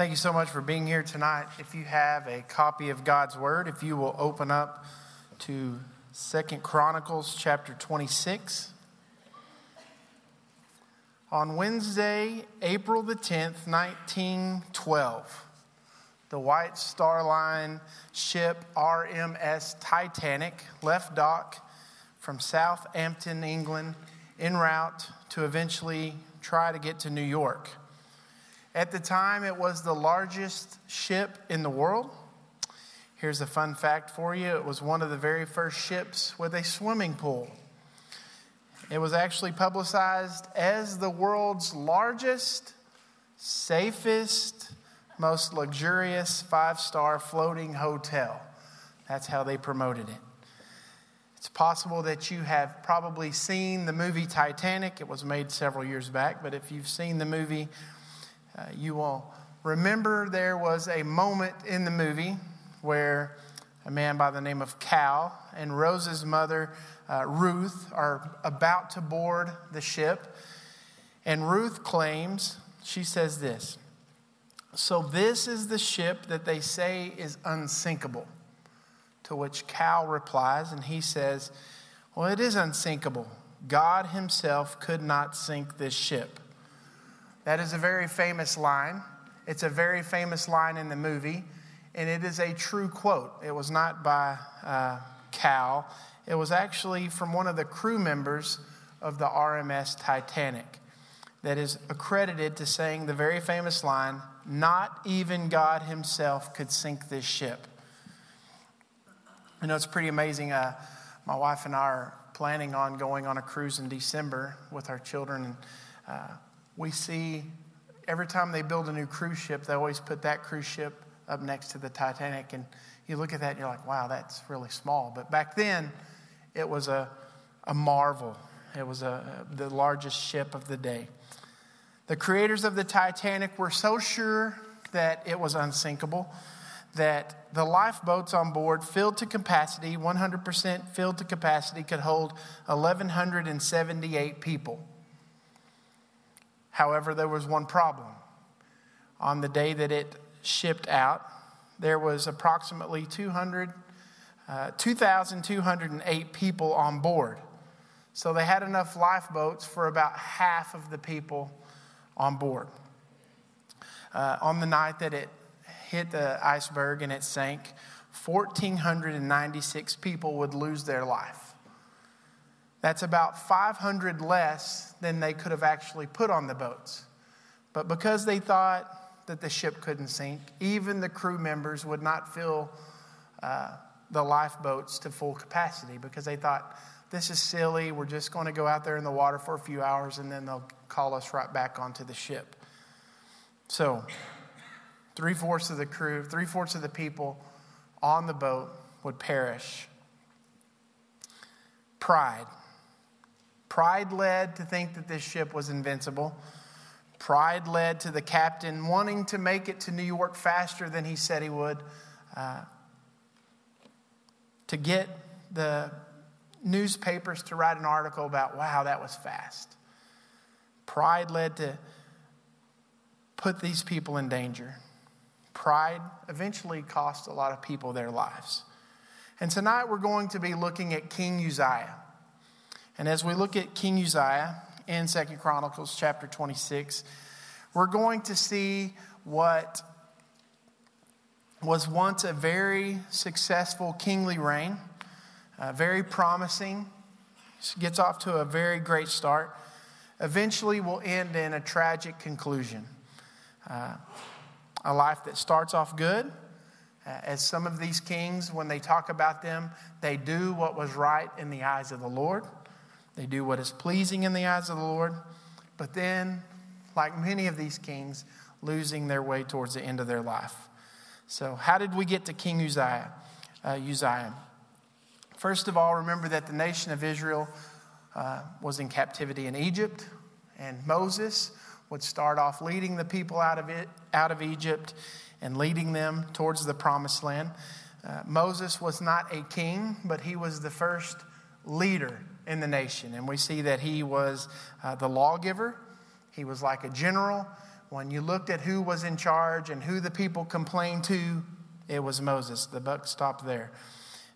Thank you so much for being here tonight. If you have a copy of God's Word, if you will open up to Second Chronicles chapter 26. On Wednesday, April the 10th, 1912, the White Star Line ship RMS Titanic left dock from Southampton, England, en route to eventually try to get to New York. At the time, it was the largest ship in the world. Here's a fun fact for you it was one of the very first ships with a swimming pool. It was actually publicized as the world's largest, safest, most luxurious five star floating hotel. That's how they promoted it. It's possible that you have probably seen the movie Titanic. It was made several years back, but if you've seen the movie, uh, you will remember there was a moment in the movie where a man by the name of Cal and Rose's mother, uh, Ruth, are about to board the ship. And Ruth claims, she says this So, this is the ship that they say is unsinkable. To which Cal replies, and he says, Well, it is unsinkable. God Himself could not sink this ship. That is a very famous line. It's a very famous line in the movie, and it is a true quote. It was not by uh, Cal, it was actually from one of the crew members of the RMS Titanic that is accredited to saying the very famous line Not even God Himself could sink this ship. You know, it's pretty amazing. Uh, my wife and I are planning on going on a cruise in December with our children. And, uh, we see every time they build a new cruise ship, they always put that cruise ship up next to the Titanic. And you look at that and you're like, wow, that's really small. But back then, it was a, a marvel. It was a, the largest ship of the day. The creators of the Titanic were so sure that it was unsinkable that the lifeboats on board, filled to capacity, 100% filled to capacity, could hold 1,178 people. However, there was one problem. On the day that it shipped out, there was approximately 200, uh, 2,208 people on board. So they had enough lifeboats for about half of the people on board. Uh, on the night that it hit the iceberg and it sank, 1,496 people would lose their life. That's about 500 less than they could have actually put on the boats. But because they thought that the ship couldn't sink, even the crew members would not fill uh, the lifeboats to full capacity because they thought, this is silly. We're just going to go out there in the water for a few hours and then they'll call us right back onto the ship. So, three fourths of the crew, three fourths of the people on the boat would perish. Pride Pride led to think that this ship was invincible. Pride led to the captain wanting to make it to New York faster than he said he would, uh, to get the newspapers to write an article about, wow, that was fast. Pride led to put these people in danger. Pride eventually cost a lot of people their lives. And tonight we're going to be looking at King Uzziah. And as we look at King Uzziah in Second Chronicles chapter 26, we're going to see what was once a very successful kingly reign, uh, very promising, gets off to a very great start, eventually will end in a tragic conclusion. Uh, a life that starts off good, uh, as some of these kings, when they talk about them, they do what was right in the eyes of the Lord. They do what is pleasing in the eyes of the Lord, but then, like many of these kings, losing their way towards the end of their life. So, how did we get to King Uzziah? Uh, Uzziah? First of all, remember that the nation of Israel uh, was in captivity in Egypt, and Moses would start off leading the people out of, it, out of Egypt and leading them towards the promised land. Uh, Moses was not a king, but he was the first leader in the nation. And we see that he was uh, the lawgiver, he was like a general, when you looked at who was in charge and who the people complained to, it was Moses. The buck stopped there.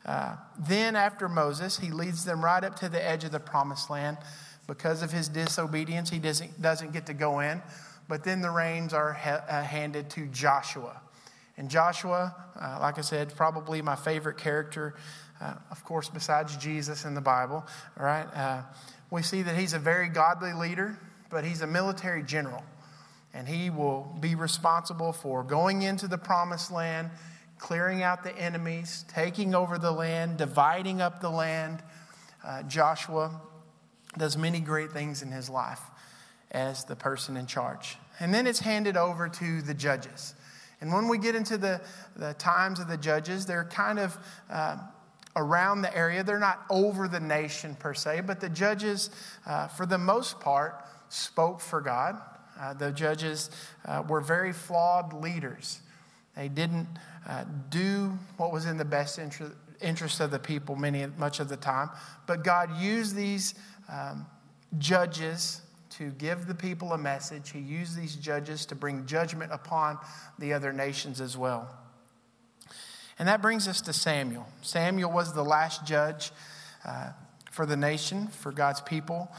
Uh, then, after Moses, he leads them right up to the edge of the promised land. Because of his disobedience, he doesn't, doesn't get to go in. But then the reins are ha- uh, handed to Joshua. And Joshua, uh, like I said, probably my favorite character, uh, of course, besides Jesus in the Bible, right? Uh, we see that he's a very godly leader, but he's a military general. And he will be responsible for going into the promised land, clearing out the enemies, taking over the land, dividing up the land. Uh, Joshua does many great things in his life as the person in charge. And then it's handed over to the judges. And when we get into the, the times of the judges, they're kind of uh, around the area. They're not over the nation per se, but the judges, uh, for the most part, spoke for God. Uh, the judges uh, were very flawed leaders. They didn't uh, do what was in the best interest, interest of the people many, much of the time, but God used these um, judges to give the people a message. He used these judges to bring judgment upon the other nations as well. And that brings us to Samuel. Samuel was the last judge uh, for the nation, for God's people.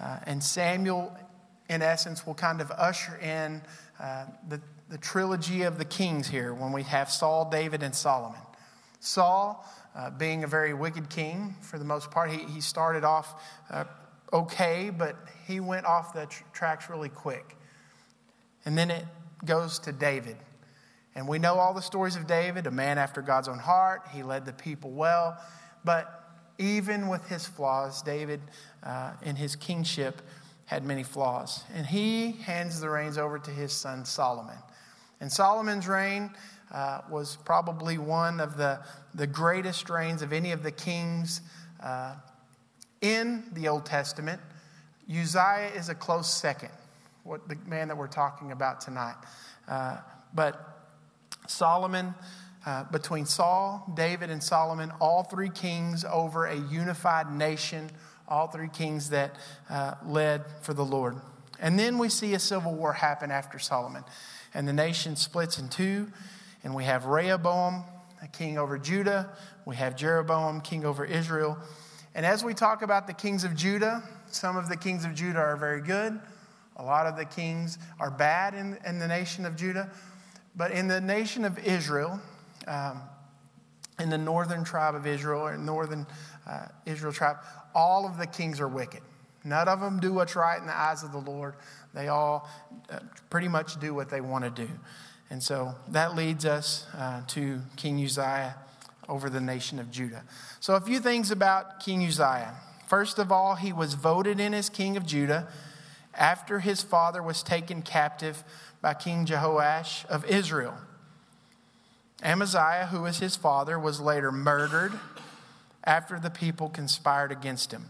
Uh, and Samuel, in essence, will kind of usher in uh, the, the trilogy of the kings here when we have Saul, David, and Solomon. Saul, uh, being a very wicked king for the most part, he, he started off uh, okay, but he went off the tr- tracks really quick. And then it goes to David. And we know all the stories of David, a man after God's own heart. He led the people well. But even with his flaws, David, uh, in his kingship, had many flaws. And he hands the reins over to his son Solomon. And Solomon's reign uh, was probably one of the, the greatest reigns of any of the kings uh, in the Old Testament. Uzziah is a close second, what the man that we're talking about tonight. Uh, but Solomon, uh, between Saul, David, and Solomon, all three kings over a unified nation, all three kings that uh, led for the Lord. And then we see a civil war happen after Solomon. And the nation splits in two, and we have Rehoboam, a king over Judah. We have Jeroboam, king over Israel. And as we talk about the kings of Judah, some of the kings of Judah are very good. A lot of the kings are bad in, in the nation of Judah. But in the nation of Israel, um, in the northern tribe of Israel, or northern uh, Israel tribe, all of the kings are wicked. None of them do what's right in the eyes of the Lord. They all uh, pretty much do what they want to do. And so that leads us uh, to King Uzziah over the nation of Judah. So, a few things about King Uzziah. First of all, he was voted in as king of Judah after his father was taken captive by King Jehoash of Israel. Amaziah, who was his father, was later murdered after the people conspired against him.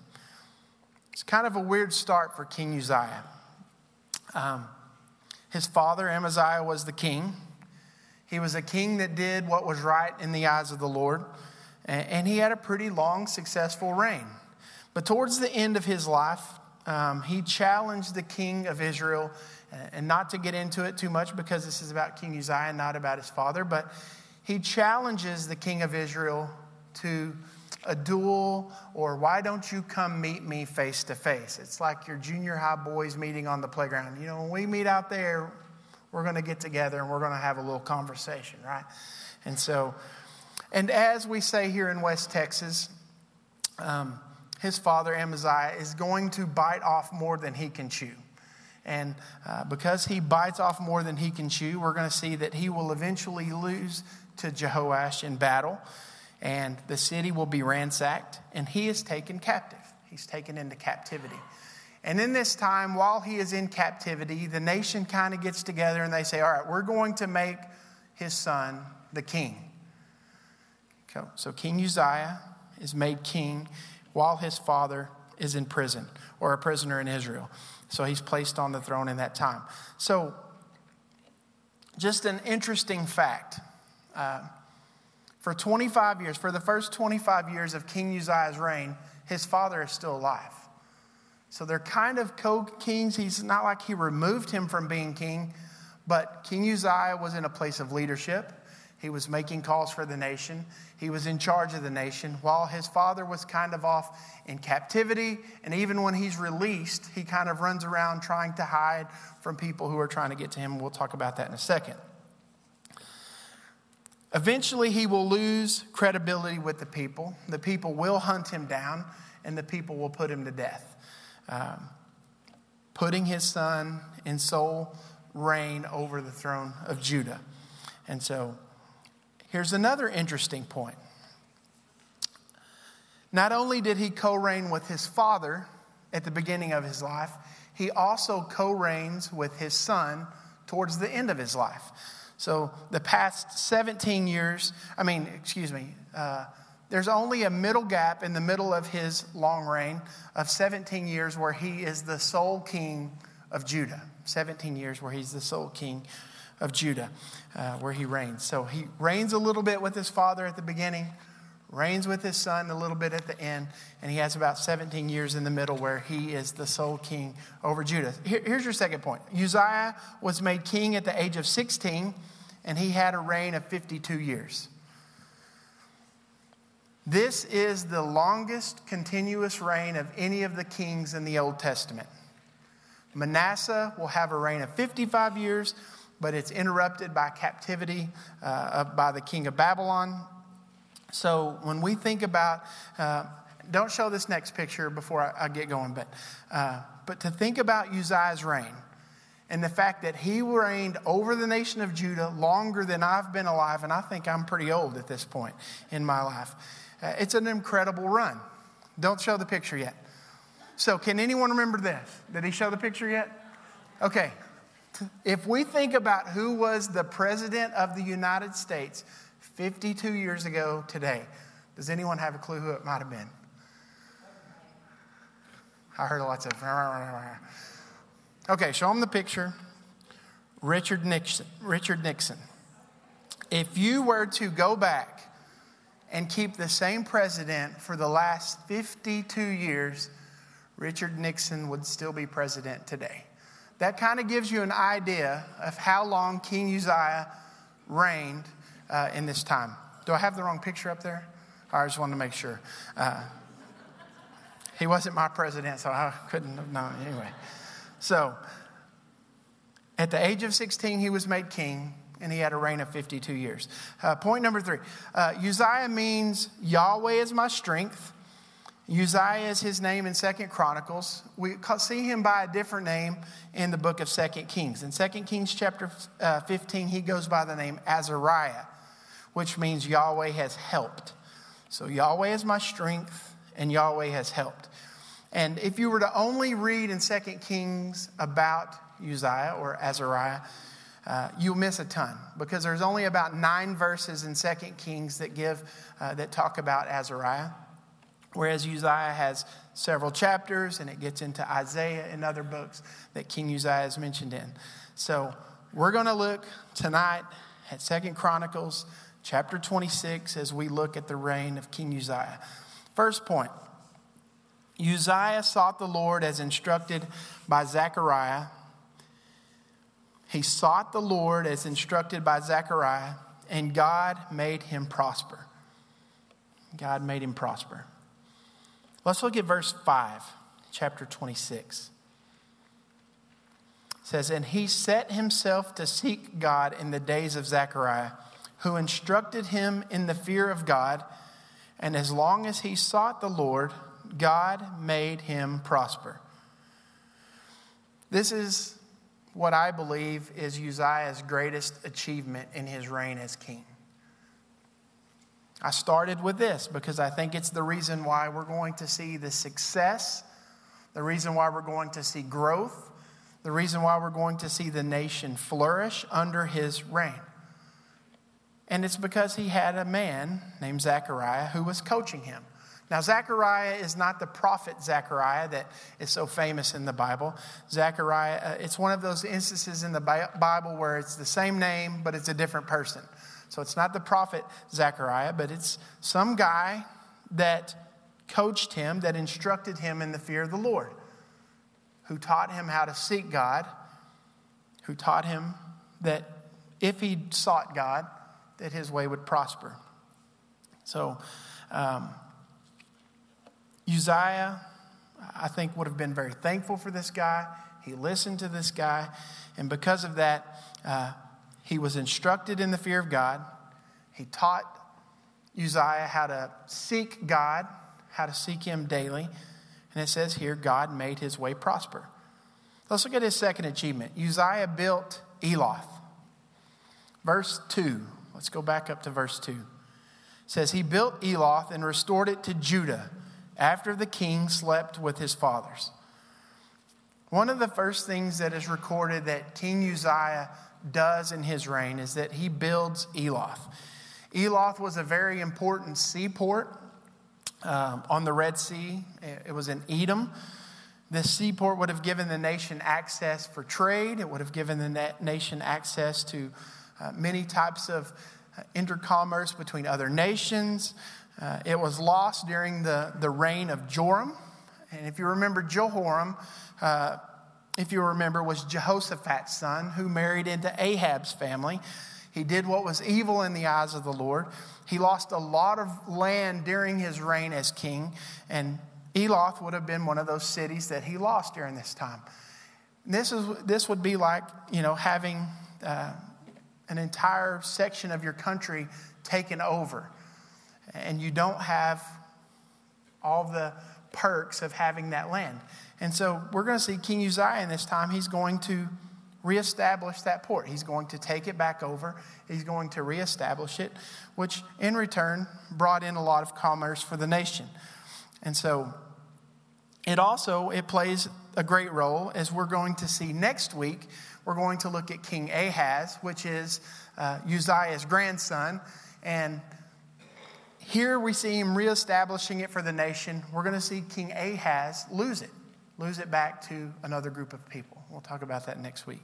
It's kind of a weird start for King Uzziah. Um, his father, Amaziah, was the king. He was a king that did what was right in the eyes of the Lord, and he had a pretty long, successful reign. But towards the end of his life, um, he challenged the king of Israel, and not to get into it too much because this is about King Uzziah, not about his father, but he challenges the king of Israel to a duel or why don't you come meet me face to face? It's like your junior high boys meeting on the playground. You know, when we meet out there, we're going to get together and we're going to have a little conversation, right? And so, and as we say here in West Texas, um, his father, Amaziah, is going to bite off more than he can chew. And uh, because he bites off more than he can chew, we're going to see that he will eventually lose to Jehoash in battle, and the city will be ransacked, and he is taken captive. He's taken into captivity. And in this time, while he is in captivity, the nation kind of gets together and they say, All right, we're going to make his son the king. So King Uzziah is made king while his father is in prison or a prisoner in Israel. So he's placed on the throne in that time. So, just an interesting fact. Uh, for 25 years, for the first 25 years of King Uzziah's reign, his father is still alive. So they're kind of co kings. He's not like he removed him from being king, But King Uzziah was in a place of leadership. He was making calls for the nation. He was in charge of the nation while his father was kind of off in captivity. And even when he's released, he kind of runs around trying to hide from people who are trying to get to him. We'll talk about that in a second. Eventually, he will lose credibility with the people. The people will hunt him down, and the people will put him to death, um, putting his son in sole reign over the throne of Judah. And so, here's another interesting point. Not only did he co reign with his father at the beginning of his life, he also co reigns with his son towards the end of his life. So the past 17 years, I mean, excuse me, uh, there's only a middle gap in the middle of his long reign of 17 years where he is the sole king of Judah. 17 years where he's the sole king of Judah, uh, where he reigns. So he reigns a little bit with his father at the beginning, reigns with his son a little bit at the end, and he has about 17 years in the middle where he is the sole king over Judah. Here, here's your second point Uzziah was made king at the age of 16 and he had a reign of 52 years. This is the longest continuous reign of any of the kings in the Old Testament. Manasseh will have a reign of 55 years, but it's interrupted by captivity uh, by the king of Babylon. So when we think about, uh, don't show this next picture before I, I get going, but, uh, but to think about Uzziah's reign, and the fact that he reigned over the nation of Judah longer than I've been alive, and I think I'm pretty old at this point in my life. Uh, it's an incredible run. Don't show the picture yet. So, can anyone remember this? Did he show the picture yet? Okay. If we think about who was the president of the United States 52 years ago today, does anyone have a clue who it might have been? I heard a lots of. Okay, show them the picture. Richard Nixon. Richard Nixon. If you were to go back and keep the same president for the last 52 years, Richard Nixon would still be president today. That kind of gives you an idea of how long King Uzziah reigned uh, in this time. Do I have the wrong picture up there? I just wanted to make sure. Uh, he wasn't my president, so I couldn't have known anyway. So, at the age of 16, he was made king, and he had a reign of 52 years. Uh, point number three uh, Uzziah means Yahweh is my strength. Uzziah is his name in Second Chronicles. We see him by a different name in the book of Second Kings. In Second Kings chapter uh, 15, he goes by the name Azariah, which means Yahweh has helped. So Yahweh is my strength, and Yahweh has helped. And if you were to only read in 2 Kings about Uzziah or Azariah, uh, you'll miss a ton because there's only about nine verses in 2 Kings that give uh, that talk about Azariah, whereas Uzziah has several chapters and it gets into Isaiah and other books that King Uzziah is mentioned in. So we're going to look tonight at Second Chronicles chapter 26 as we look at the reign of King Uzziah. First point Uzziah sought the Lord as instructed by Zechariah. He sought the Lord as instructed by Zechariah, and God made him prosper. God made him prosper. Let's look at verse 5, chapter 26. It says, And he set himself to seek God in the days of Zechariah, who instructed him in the fear of God. And as long as he sought the Lord, God made him prosper. This is what I believe is Uzziah's greatest achievement in his reign as king. I started with this because I think it's the reason why we're going to see the success, the reason why we're going to see growth, the reason why we're going to see the nation flourish under his reign. And it's because he had a man named Zechariah who was coaching him. Now, Zechariah is not the prophet Zechariah that is so famous in the Bible. Zechariah, uh, it's one of those instances in the Bible where it's the same name, but it's a different person. So it's not the prophet Zechariah, but it's some guy that coached him, that instructed him in the fear of the Lord, who taught him how to seek God, who taught him that if he sought God, that his way would prosper. So, um, Uzziah, I think, would have been very thankful for this guy. He listened to this guy, and because of that, uh, he was instructed in the fear of God. He taught Uzziah how to seek God, how to seek him daily. And it says here, God made his way prosper. Let's look at his second achievement. Uzziah built Eloth. Verse 2. Let's go back up to verse 2. It says, He built Eloth and restored it to Judah after the king slept with his fathers. One of the first things that is recorded that King Uzziah does in his reign is that he builds Eloth. Eloth was a very important seaport um, on the Red Sea, it was in Edom. This seaport would have given the nation access for trade, it would have given the nation access to uh, many types of uh, intercommerce between other nations. Uh, it was lost during the, the reign of Joram. And if you remember, Jehoram, uh, if you remember, was Jehoshaphat's son who married into Ahab's family. He did what was evil in the eyes of the Lord. He lost a lot of land during his reign as king, and Eloth would have been one of those cities that he lost during this time. This, is, this would be like, you know, having uh, an entire section of your country taken over, and you don't have all the perks of having that land. And so we're going to see King Uzziah in this time. He's going to reestablish that port. He's going to take it back over. He's going to reestablish it, which in return brought in a lot of commerce for the nation. And so it also it plays a great role as we're going to see next week. We're going to look at King Ahaz, which is uh, Uzziah's grandson, and here we see him reestablishing it for the nation. We're going to see King Ahaz lose it, lose it back to another group of people. We'll talk about that next week.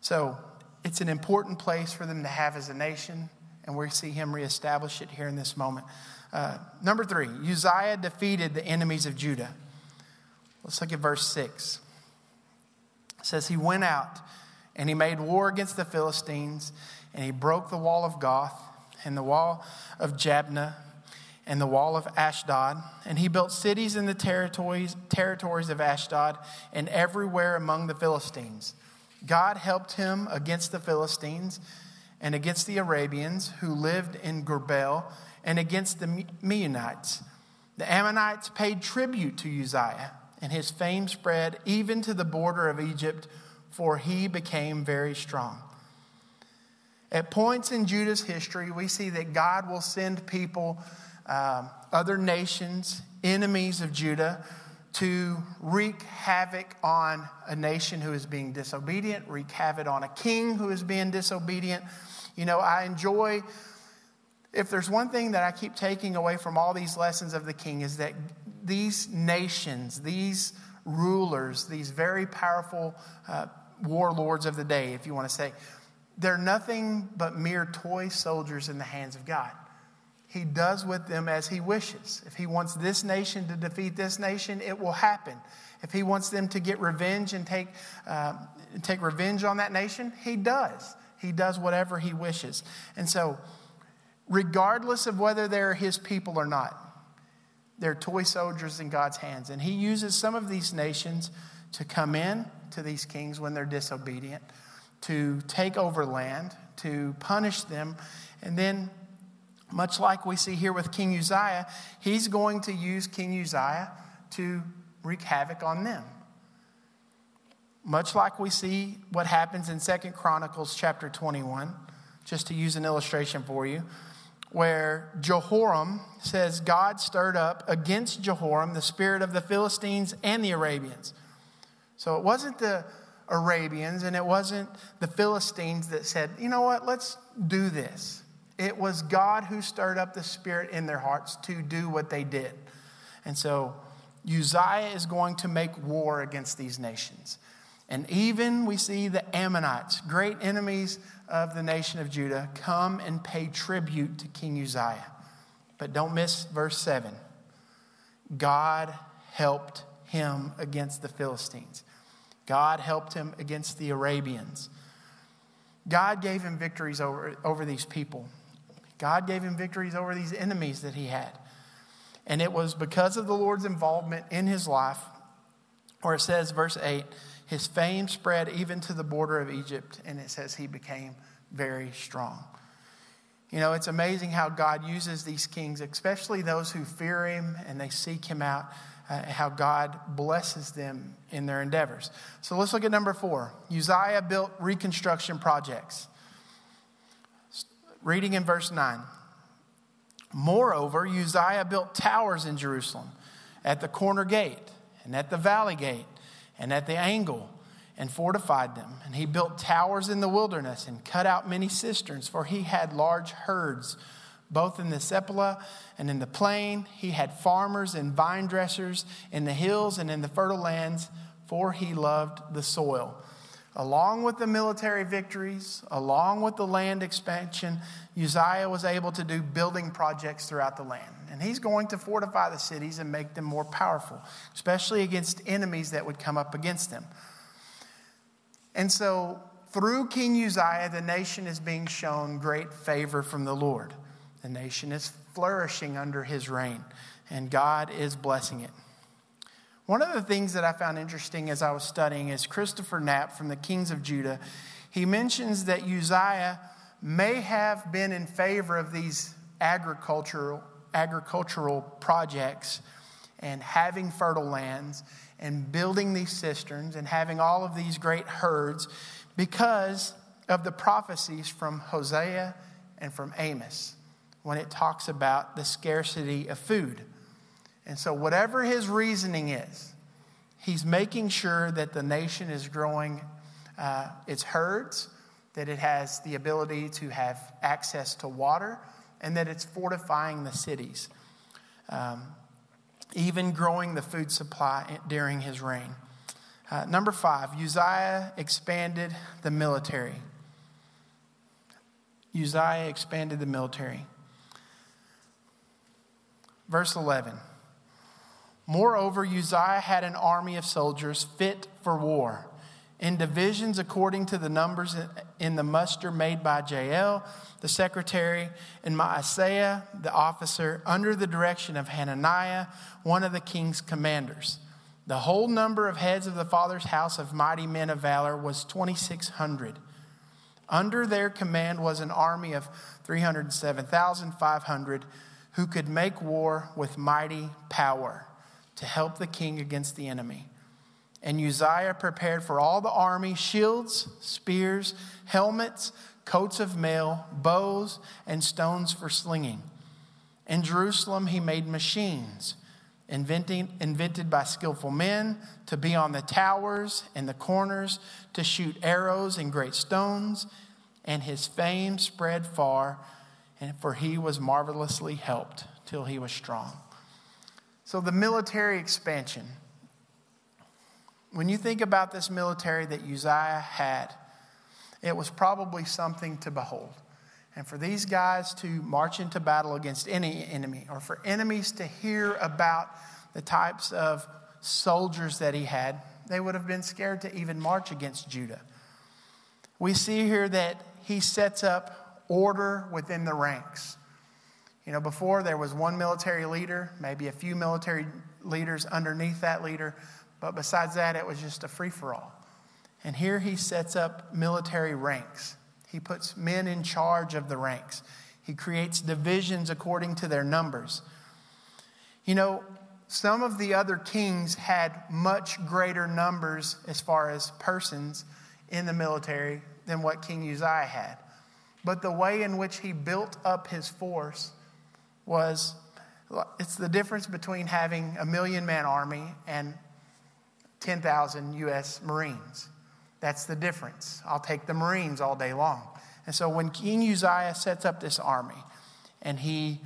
So it's an important place for them to have as a nation, and we see him reestablish it here in this moment. Uh, number three, Uzziah defeated the enemies of Judah. Let's look at verse 6. It says, He went out and he made war against the Philistines, and he broke the wall of Gath and the wall of Jabneh and the wall of Ashdod. And he built cities in the territories, territories of Ashdod and everywhere among the Philistines. God helped him against the Philistines and against the Arabians who lived in Gur-baal and against the Meunites. The Ammonites paid tribute to Uzziah, and his fame spread even to the border of Egypt, for he became very strong. At points in Judah's history, we see that God will send people, uh, other nations, enemies of Judah, to wreak havoc on a nation who is being disobedient, wreak havoc on a king who is being disobedient. You know, I enjoy, if there's one thing that I keep taking away from all these lessons of the king, is that these nations, these rulers, these very powerful uh, warlords of the day, if you want to say, they're nothing but mere toy soldiers in the hands of God. He does with them as he wishes. If he wants this nation to defeat this nation, it will happen. If he wants them to get revenge and take, uh, take revenge on that nation, he does. He does whatever he wishes. And so, regardless of whether they're his people or not, they're toy soldiers in God's hands. And he uses some of these nations to come in to these kings when they're disobedient to take over land, to punish them. And then, much like we see here with King Uzziah, he's going to use King Uzziah to wreak havoc on them. Much like we see what happens in Second Chronicles chapter 21, just to use an illustration for you, where Jehoram says God stirred up against Jehoram the spirit of the Philistines and the Arabians. So it wasn't the Arabians and it wasn't the Philistines that said, you know what, let's do this. It was God who stirred up the spirit in their hearts to do what they did. And so Uzziah is going to make war against these nations. And even we see the Ammonites, great enemies of the nation of Judah, come and pay tribute to King Uzziah. But don't miss verse 7. God helped him against the Philistines. God helped him against the Arabians. God gave him victories over, over these people. God gave him victories over these enemies that he had. And it was because of the Lord's involvement in his life, where it says, verse 8, his fame spread even to the border of Egypt, and it says he became very strong. You know, it's amazing how God uses these kings, especially those who fear him and they seek him out, uh, how God blesses them in their endeavors. So let's look at number four Uzziah built reconstruction projects. Reading in verse 9. Moreover, Uzziah built towers in Jerusalem at the corner gate and at the valley gate and at the angle and fortified them. And he built towers in the wilderness and cut out many cisterns, for he had large herds, both in the Shephelah and in the plain. He had farmers and vine dressers in the hills and in the fertile lands, for he loved the soil. Along with the military victories, along with the land expansion, Uzziah was able to do building projects throughout the land. And he's going to fortify the cities and make them more powerful, especially against enemies that would come up against them. And so, through King Uzziah, the nation is being shown great favor from the Lord. The nation is flourishing under his reign, and God is blessing it. One of the things that I found interesting as I was studying is Christopher Knapp from the Kings of Judah. He mentions that Uzziah may have been in favor of these agricultural, agricultural projects and having fertile lands and building these cisterns and having all of these great herds because of the prophecies from Hosea and from Amos when it talks about the scarcity of food. And so, whatever his reasoning is, he's making sure that the nation is growing uh, its herds, that it has the ability to have access to water, and that it's fortifying the cities. Um, even growing the food supply during his reign. Uh, number five, Uzziah expanded the military. Uzziah expanded the military. Verse 11 Moreover, Uzziah had an army of soldiers fit for war, in divisions according to the numbers in the muster made by Jeiel the secretary, and Maaseiah, the officer, under the direction of Hananiah, one of the king's commanders. The whole number of heads of the father's house of mighty men of valor was 2,600. Under their command was an army of 307,500 who could make war with mighty power to help the king against the enemy. And Uzziah prepared for all the army shields, spears, helmets, coats of mail, bows, and stones for slinging. In Jerusalem, he made machines inventing, invented by skillful men to be on the towers and the corners, to shoot arrows and great stones. And his fame spread far, and for he was marvelously helped till he was strong. So, the military expansion. When you think about this military that Uzziah had, it was probably something to behold. And for these guys to march into battle against any enemy, or for enemies to hear about the types of soldiers that he had, they would have been scared to even march against Judah. We see here that he sets up order within the ranks. You know, before there was one military leader, maybe a few military leaders underneath that leader, but besides that, it was just a free for all. And here he sets up military ranks. He puts men in charge of the ranks. He creates divisions according to their numbers. You know, some of the other kings had much greater numbers as far as persons in the military than what King Uzziah had. But the way in which he built up his force was it's the difference between having a million man army and 10,000 U.S. Marines. That's the difference. I'll take the Marines all day long. And so when King Uzziah sets up this army and he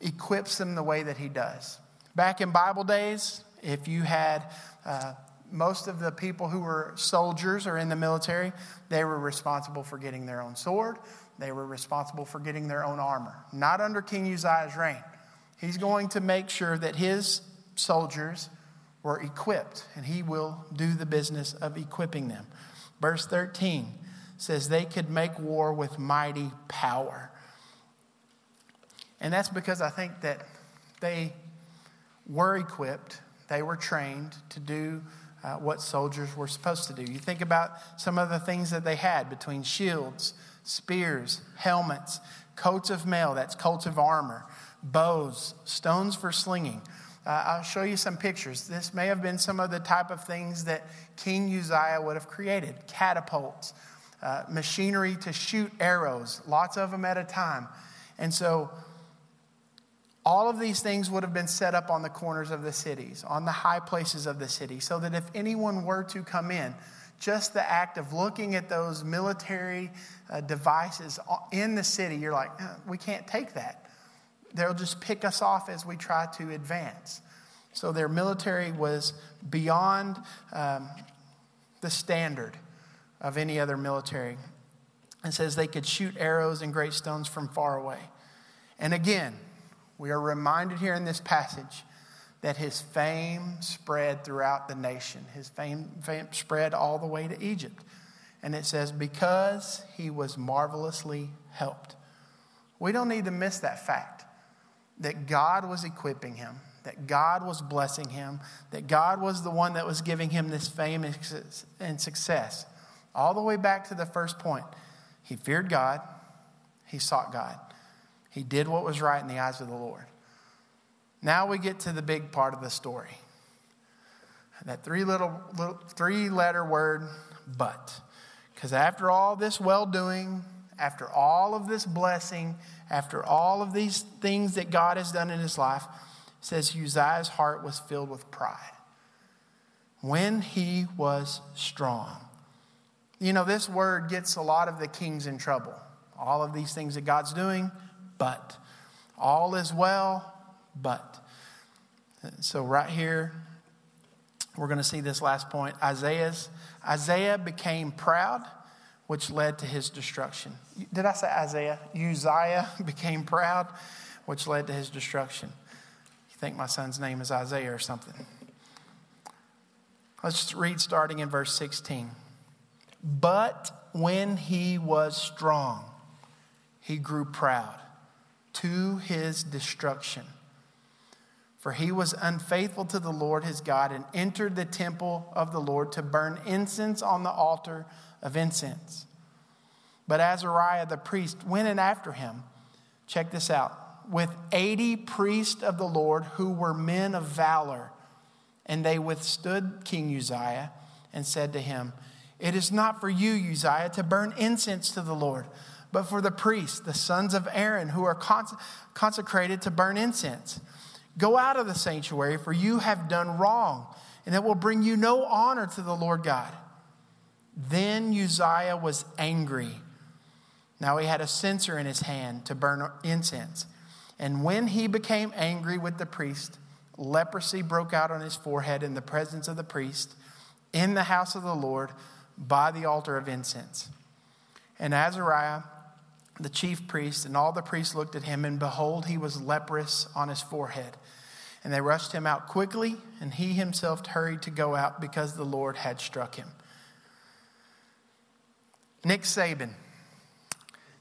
equips them the way that he does, back in Bible days, if you had uh, most of the people who were soldiers or in the military, they were responsible for getting their own sword. They were responsible for getting their own armor. Not under King Uzziah's reign. He's going to make sure that his soldiers were equipped, and he will do the business of equipping them. Verse 13 says they could make war with mighty power. And that's because I think that they were equipped, they were trained to do uh, what soldiers were supposed to do. You think about some of the things that they had between shields, spears, helmets, coats of mail, that's coats of armor, bows, stones for slinging. Uh, I'll show you some pictures. This may have been some of the type of things that King Uzziah would have created catapults, uh, machinery to shoot arrows, lots of them at a time. And so, all of these things would have been set up on the corners of the cities, on the high places of the city, so that if anyone were to come in, just the act of looking at those military uh, devices in the city, you're like, we can't take that. They'll just pick us off as we try to advance. So their military was beyond um, the standard of any other military. It says they could shoot arrows and great stones from far away. And again, we are reminded here in this passage that his fame spread throughout the nation. His fame, fame spread all the way to Egypt. And it says, because he was marvelously helped. We don't need to miss that fact that God was equipping him, that God was blessing him, that God was the one that was giving him this fame and success. All the way back to the first point. He feared God, he sought God, he did what was right in the eyes of the Lord. Now we get to the big part of the story. That three little, little three letter word, but. Because after all this well doing, after all of this blessing, after all of these things that God has done in his life, says Uzziah's heart was filled with pride. When he was strong. You know, this word gets a lot of the kings in trouble. All of these things that God's doing, but. All is well, but. So, right here, we're going to see this last point. Isaiah's, Isaiah became proud which led to his destruction. Did I say Isaiah? Uzziah became proud, which led to his destruction. You think my son's name is Isaiah or something? Let's read starting in verse 16. But when he was strong, he grew proud to his destruction. For he was unfaithful to the Lord his God and entered the temple of the Lord to burn incense on the altar of incense. But Azariah the priest went in after him. Check this out with 80 priests of the Lord who were men of valor. And they withstood King Uzziah and said to him, It is not for you, Uzziah, to burn incense to the Lord, but for the priests, the sons of Aaron, who are consecrated to burn incense. Go out of the sanctuary, for you have done wrong, and it will bring you no honor to the Lord God. Then Uzziah was angry. Now he had a censer in his hand to burn incense. And when he became angry with the priest, leprosy broke out on his forehead in the presence of the priest in the house of the Lord by the altar of incense. And Azariah, the chief priest, and all the priests looked at him, and behold, he was leprous on his forehead. And they rushed him out quickly, and he himself hurried to go out because the Lord had struck him. Nick Saban.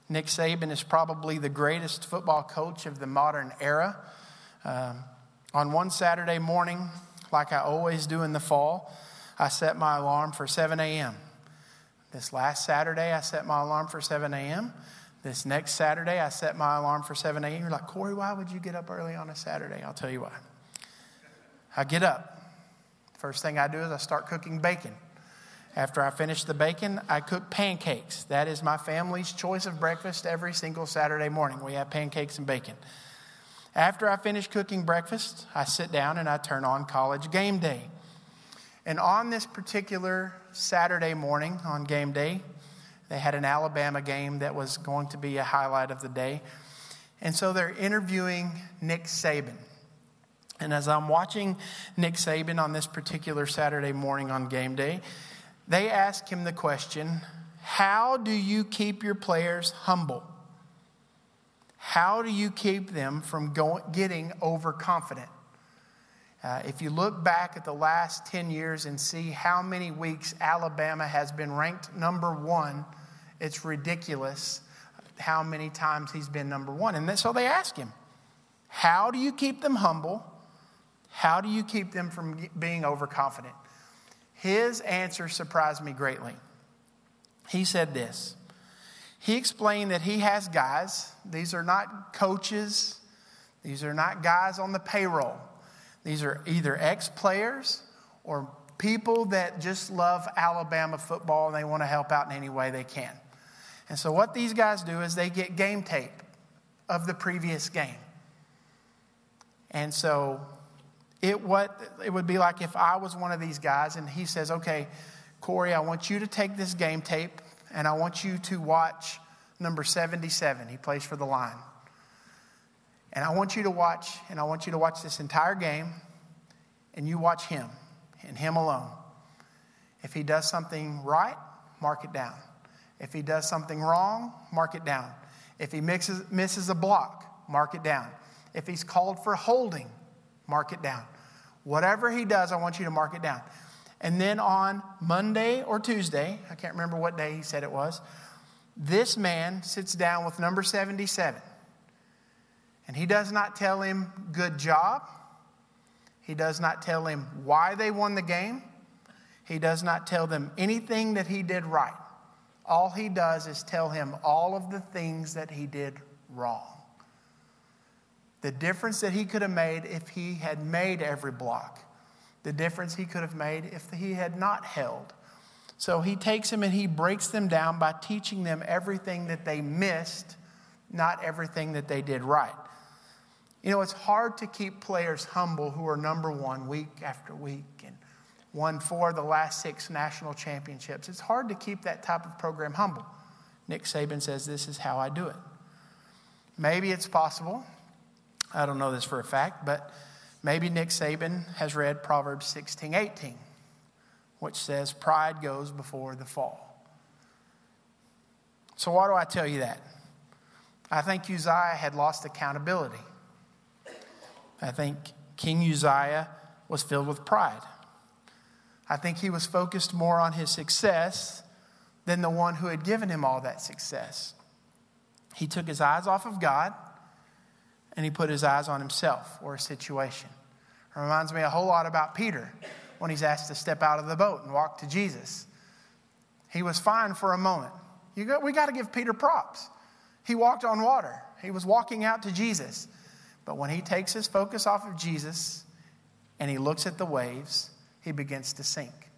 Nick Saban is probably the greatest football coach of the modern era. Um, on one Saturday morning, like I always do in the fall, I set my alarm for 7 a.m. This last Saturday, I set my alarm for 7 a.m. This next Saturday, I set my alarm for 7 a.m. You're like, Corey, why would you get up early on a Saturday? I'll tell you why. I get up. First thing I do is I start cooking bacon. After I finish the bacon, I cook pancakes. That is my family's choice of breakfast every single Saturday morning. We have pancakes and bacon. After I finish cooking breakfast, I sit down and I turn on college game day. And on this particular Saturday morning, on game day, they had an Alabama game that was going to be a highlight of the day. And so they're interviewing Nick Saban. And as I'm watching Nick Saban on this particular Saturday morning on game day, they ask him the question How do you keep your players humble? How do you keep them from going, getting overconfident? Uh, if you look back at the last 10 years and see how many weeks Alabama has been ranked number one It's ridiculous how many times he's been number one. And so they ask him, How do you keep them humble? How do you keep them from being overconfident? His answer surprised me greatly. He said this He explained that he has guys, these are not coaches, these are not guys on the payroll. These are either ex players or people that just love Alabama football and they want to help out in any way they can. And so, what these guys do is they get game tape of the previous game. And so, it, what, it would be like if I was one of these guys and he says, Okay, Corey, I want you to take this game tape and I want you to watch number 77. He plays for the line. And I want you to watch, and I want you to watch this entire game, and you watch him and him alone. If he does something right, mark it down. If he does something wrong, mark it down. If he mixes, misses a block, mark it down. If he's called for holding, mark it down. Whatever he does, I want you to mark it down. And then on Monday or Tuesday, I can't remember what day he said it was, this man sits down with number 77. And he does not tell him, good job. He does not tell him why they won the game. He does not tell them anything that he did right. All he does is tell him all of the things that he did wrong. The difference that he could have made if he had made every block. The difference he could have made if he had not held. So he takes them and he breaks them down by teaching them everything that they missed, not everything that they did right. You know, it's hard to keep players humble who are number one week after week won four of the last six national championships. It's hard to keep that type of program humble. Nick Saban says, This is how I do it. Maybe it's possible. I don't know this for a fact, but maybe Nick Saban has read Proverbs 16 18, which says, Pride goes before the fall. So, why do I tell you that? I think Uzziah had lost accountability. I think King Uzziah was filled with pride. I think he was focused more on his success than the one who had given him all that success. He took his eyes off of God and he put his eyes on himself or a situation. It reminds me a whole lot about Peter when he's asked to step out of the boat and walk to Jesus. He was fine for a moment. We got to give Peter props. He walked on water, he was walking out to Jesus. But when he takes his focus off of Jesus and he looks at the waves, he begins to sink.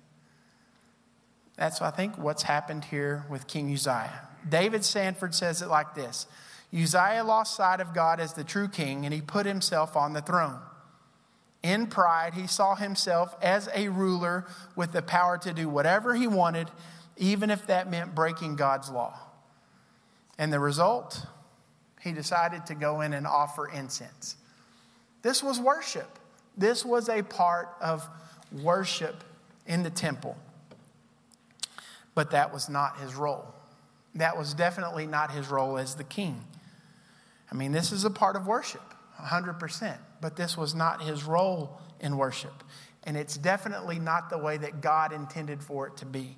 That's, I think, what's happened here with King Uzziah. David Sanford says it like this Uzziah lost sight of God as the true king, and he put himself on the throne. In pride, he saw himself as a ruler with the power to do whatever he wanted, even if that meant breaking God's law. And the result? he decided to go in and offer incense. This was worship. This was a part of worship in the temple. But that was not his role. That was definitely not his role as the king. I mean, this is a part of worship, 100%, but this was not his role in worship. And it's definitely not the way that God intended for it to be.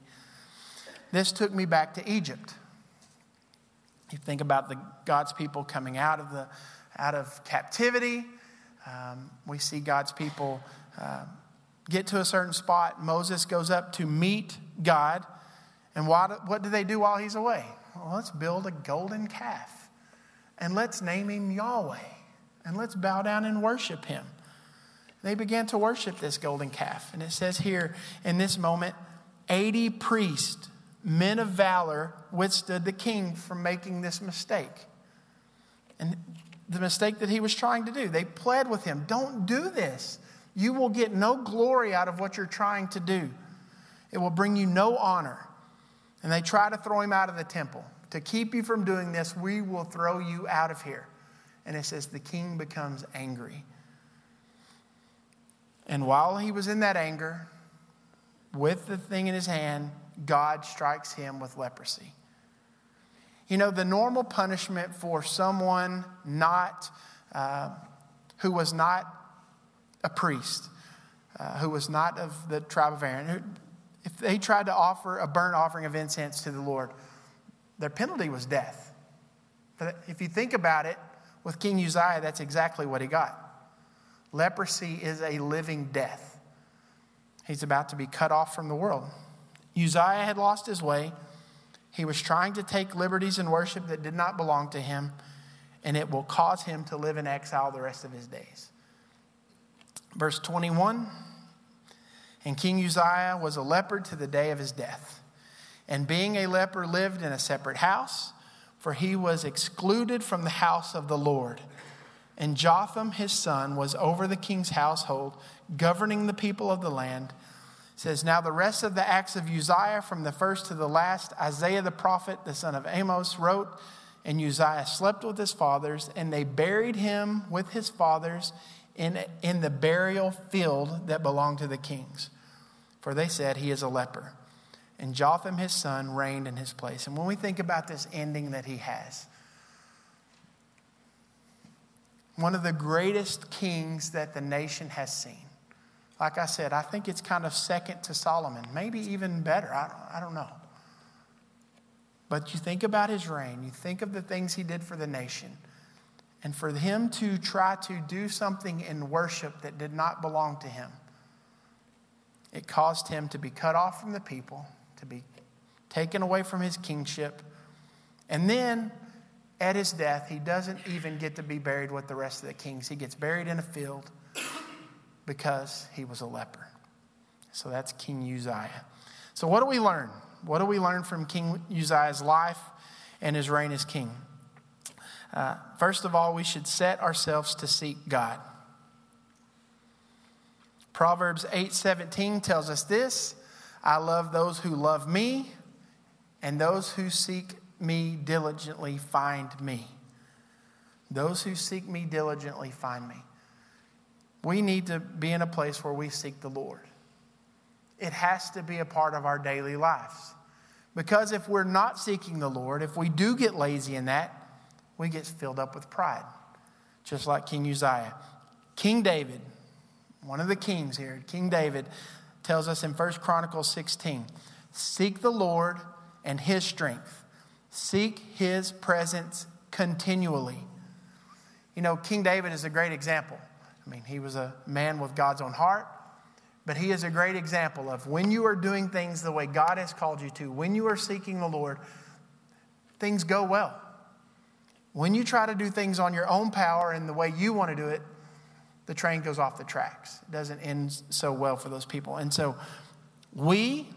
This took me back to Egypt. You think about the God's people coming out of the out of captivity. Um, we see God's people uh, get to a certain spot. Moses goes up to meet God, and what, what do they do while he's away? Well, let's build a golden calf, and let's name him Yahweh, and let's bow down and worship him. They began to worship this golden calf, and it says here in this moment, 80 priests men of valor withstood the king from making this mistake. And the mistake that he was trying to do, they pled with him don't do this. You will get no glory out of what you're trying to do, it will bring you no honor. And they try to throw him out of the temple. To keep you from doing this, we will throw you out of here. And it says the king becomes angry. And while he was in that anger, with the thing in his hand, God strikes him with leprosy. You know, the normal punishment for someone not, uh, who was not a priest, uh, who was not of the tribe of Aaron, who, if they tried to offer a burnt offering of incense to the Lord, their penalty was death. But if you think about it, with King Uzziah, that's exactly what he got. Leprosy is a living death. He's about to be cut off from the world. Uzziah had lost his way. He was trying to take liberties in worship that did not belong to him, and it will cause him to live in exile the rest of his days. Verse 21 And King Uzziah was a leper to the day of his death. And being a leper, lived in a separate house, for he was excluded from the house of the Lord. And Jotham, his son, was over the king's household, governing the people of the land says, Now the rest of the acts of Uzziah, from the first to the last, Isaiah the prophet, the son of Amos, wrote, and Uzziah slept with his fathers, and they buried him with his fathers in, in the burial field that belonged to the kings. For they said, He is a leper. And Jotham, his son, reigned in his place. And when we think about this ending that he has, one of the greatest kings that the nation has seen, like I said, I think it's kind of second to Solomon, maybe even better. I, I don't know. But you think about his reign, you think of the things he did for the nation. And for him to try to do something in worship that did not belong to him, it caused him to be cut off from the people, to be taken away from his kingship. And then at his death, he doesn't even get to be buried with the rest of the kings. He gets buried in a field because he was a leper. So that's King Uzziah. So, what do we learn? What do we learn from King Uzziah's life and his reign as king? Uh, first of all, we should set ourselves to seek God. Proverbs 8:17 tells us this, I love those who love me, and those who seek me diligently find me. Those who seek me diligently find me. We need to be in a place where we seek the Lord. It has to be a part of our daily lives. Because if we're not seeking the Lord, if we do get lazy in that, we get filled up with pride, just like King Uzziah. King David, one of the kings here, King David tells us in 1 Chronicles 16 seek the Lord and his strength, seek his presence continually. You know, King David is a great example. I mean, he was a man with God's own heart, but he is a great example of when you are doing things the way God has called you to, when you are seeking the Lord, things go well. When you try to do things on your own power and the way you want to do it, the train goes off the tracks. It doesn't end so well for those people. And so we,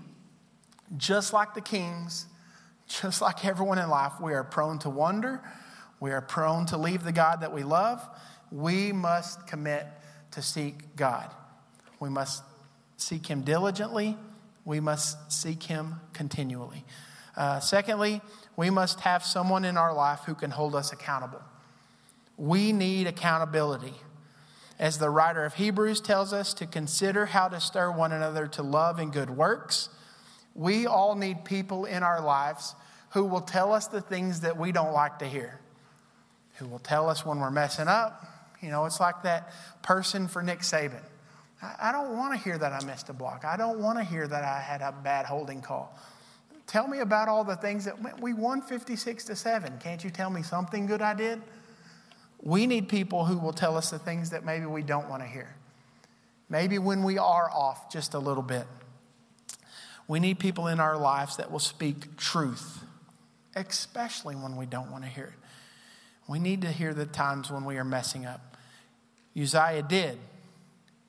just like the kings, just like everyone in life, we are prone to wonder. We are prone to leave the God that we love we must commit to seek God. We must seek Him diligently. We must seek Him continually. Uh, secondly, we must have someone in our life who can hold us accountable. We need accountability. As the writer of Hebrews tells us, to consider how to stir one another to love and good works. We all need people in our lives who will tell us the things that we don't like to hear, who will tell us when we're messing up, you know, it's like that person for Nick Saban. I, I don't want to hear that I missed a block. I don't want to hear that I had a bad holding call. Tell me about all the things that went. we won 56 to 7. Can't you tell me something good I did? We need people who will tell us the things that maybe we don't want to hear. Maybe when we are off just a little bit. We need people in our lives that will speak truth, especially when we don't want to hear it. We need to hear the times when we are messing up. Uzziah did.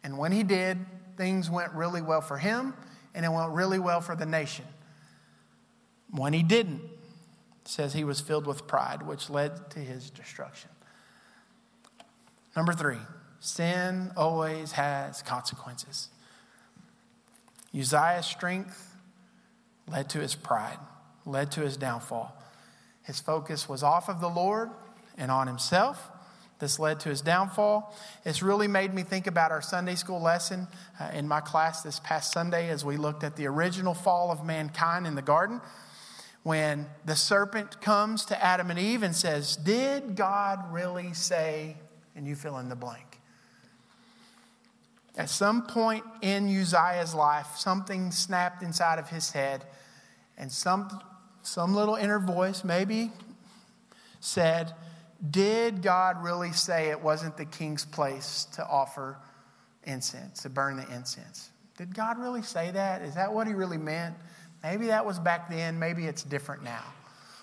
And when he did, things went really well for him and it went really well for the nation. When he didn't, says he was filled with pride, which led to his destruction. Number three, sin always has consequences. Uzziah's strength led to his pride, led to his downfall. His focus was off of the Lord and on himself. This led to his downfall. It's really made me think about our Sunday school lesson uh, in my class this past Sunday as we looked at the original fall of mankind in the garden. When the serpent comes to Adam and Eve and says, Did God really say, and you fill in the blank? At some point in Uzziah's life, something snapped inside of his head, and some, some little inner voice maybe said, Did God really say it wasn't the king's place to offer incense, to burn the incense? Did God really say that? Is that what he really meant? Maybe that was back then. Maybe it's different now.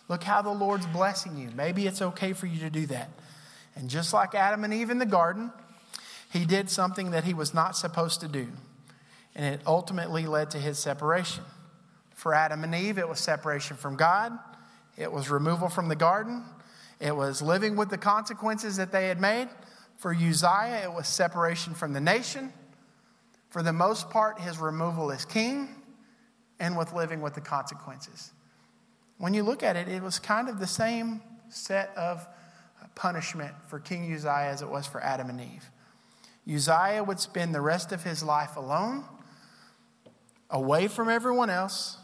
Look how the Lord's blessing you. Maybe it's okay for you to do that. And just like Adam and Eve in the garden, he did something that he was not supposed to do. And it ultimately led to his separation. For Adam and Eve, it was separation from God, it was removal from the garden, it was living with the consequences that they had made. For Uzziah, it was separation from the nation. For the most part, his removal as king and with living with the consequences. When you look at it, it was kind of the same set of punishment for King Uzziah as it was for Adam and Eve. Uzziah would spend the rest of his life alone, away from everyone else,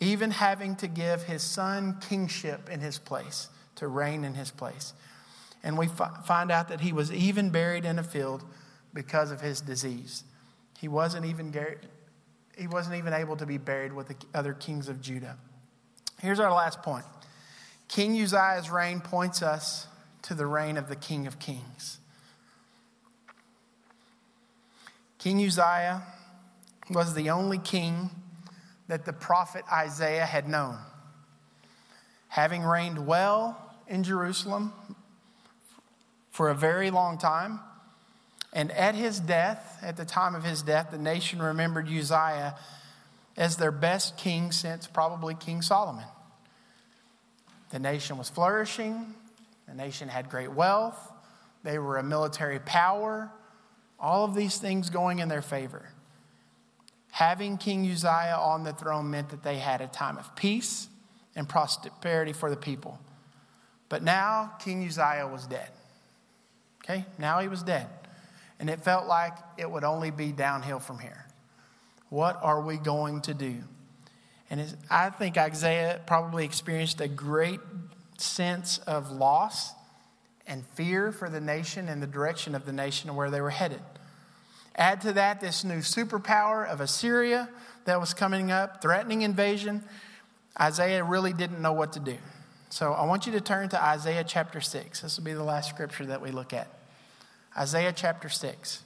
even having to give his son kingship in his place, to reign in his place. And we find out that he was even buried in a field because of his disease. He wasn't even, he wasn't even able to be buried with the other kings of Judah. Here's our last point King Uzziah's reign points us to the reign of the King of Kings. King Uzziah was the only king that the prophet Isaiah had known. Having reigned well in Jerusalem for a very long time, and at his death, at the time of his death, the nation remembered Uzziah as their best king since probably King Solomon. The nation was flourishing, the nation had great wealth, they were a military power, all of these things going in their favor. Having King Uzziah on the throne meant that they had a time of peace and prosperity for the people. But now King Uzziah was dead. Okay, now he was dead. And it felt like it would only be downhill from here. What are we going to do? And I think Isaiah probably experienced a great sense of loss and fear for the nation and the direction of the nation and where they were headed. Add to that this new superpower of Assyria that was coming up, threatening invasion. Isaiah really didn't know what to do. So I want you to turn to Isaiah chapter 6. This will be the last scripture that we look at. Isaiah chapter 6.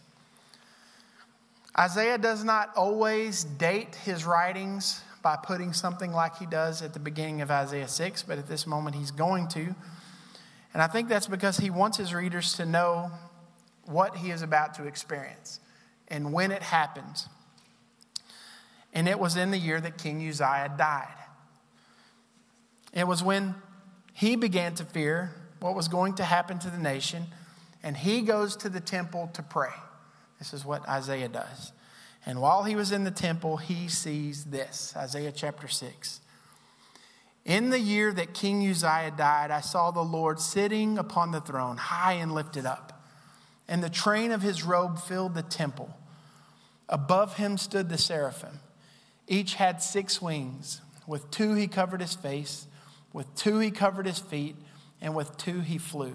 Isaiah does not always date his writings by putting something like he does at the beginning of Isaiah 6, but at this moment he's going to. And I think that's because he wants his readers to know what he is about to experience and when it happens. And it was in the year that King Uzziah died. It was when he began to fear what was going to happen to the nation and he goes to the temple to pray. This is what Isaiah does. And while he was in the temple, he sees this Isaiah chapter 6. In the year that King Uzziah died, I saw the Lord sitting upon the throne, high and lifted up, and the train of his robe filled the temple. Above him stood the seraphim. Each had six wings. With two he covered his face, with two he covered his feet, and with two he flew.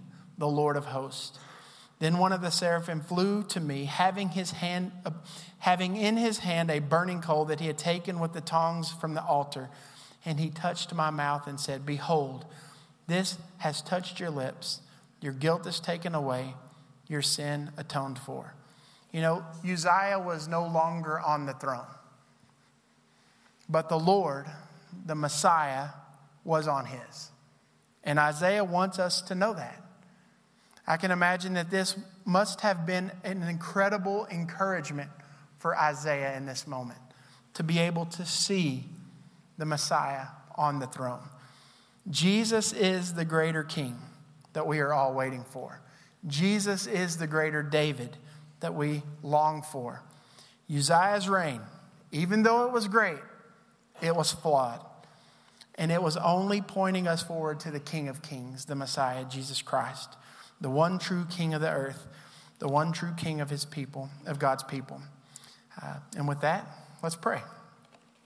the Lord of hosts. Then one of the seraphim flew to me, having, his hand, uh, having in his hand a burning coal that he had taken with the tongs from the altar. And he touched my mouth and said, Behold, this has touched your lips. Your guilt is taken away, your sin atoned for. You know, Uzziah was no longer on the throne, but the Lord, the Messiah, was on his. And Isaiah wants us to know that. I can imagine that this must have been an incredible encouragement for Isaiah in this moment to be able to see the Messiah on the throne. Jesus is the greater king that we are all waiting for. Jesus is the greater David that we long for. Uzziah's reign, even though it was great, it was flawed. And it was only pointing us forward to the King of Kings, the Messiah, Jesus Christ, the one true King of the earth, the one true King of his people, of God's people. Uh, and with that, let's pray.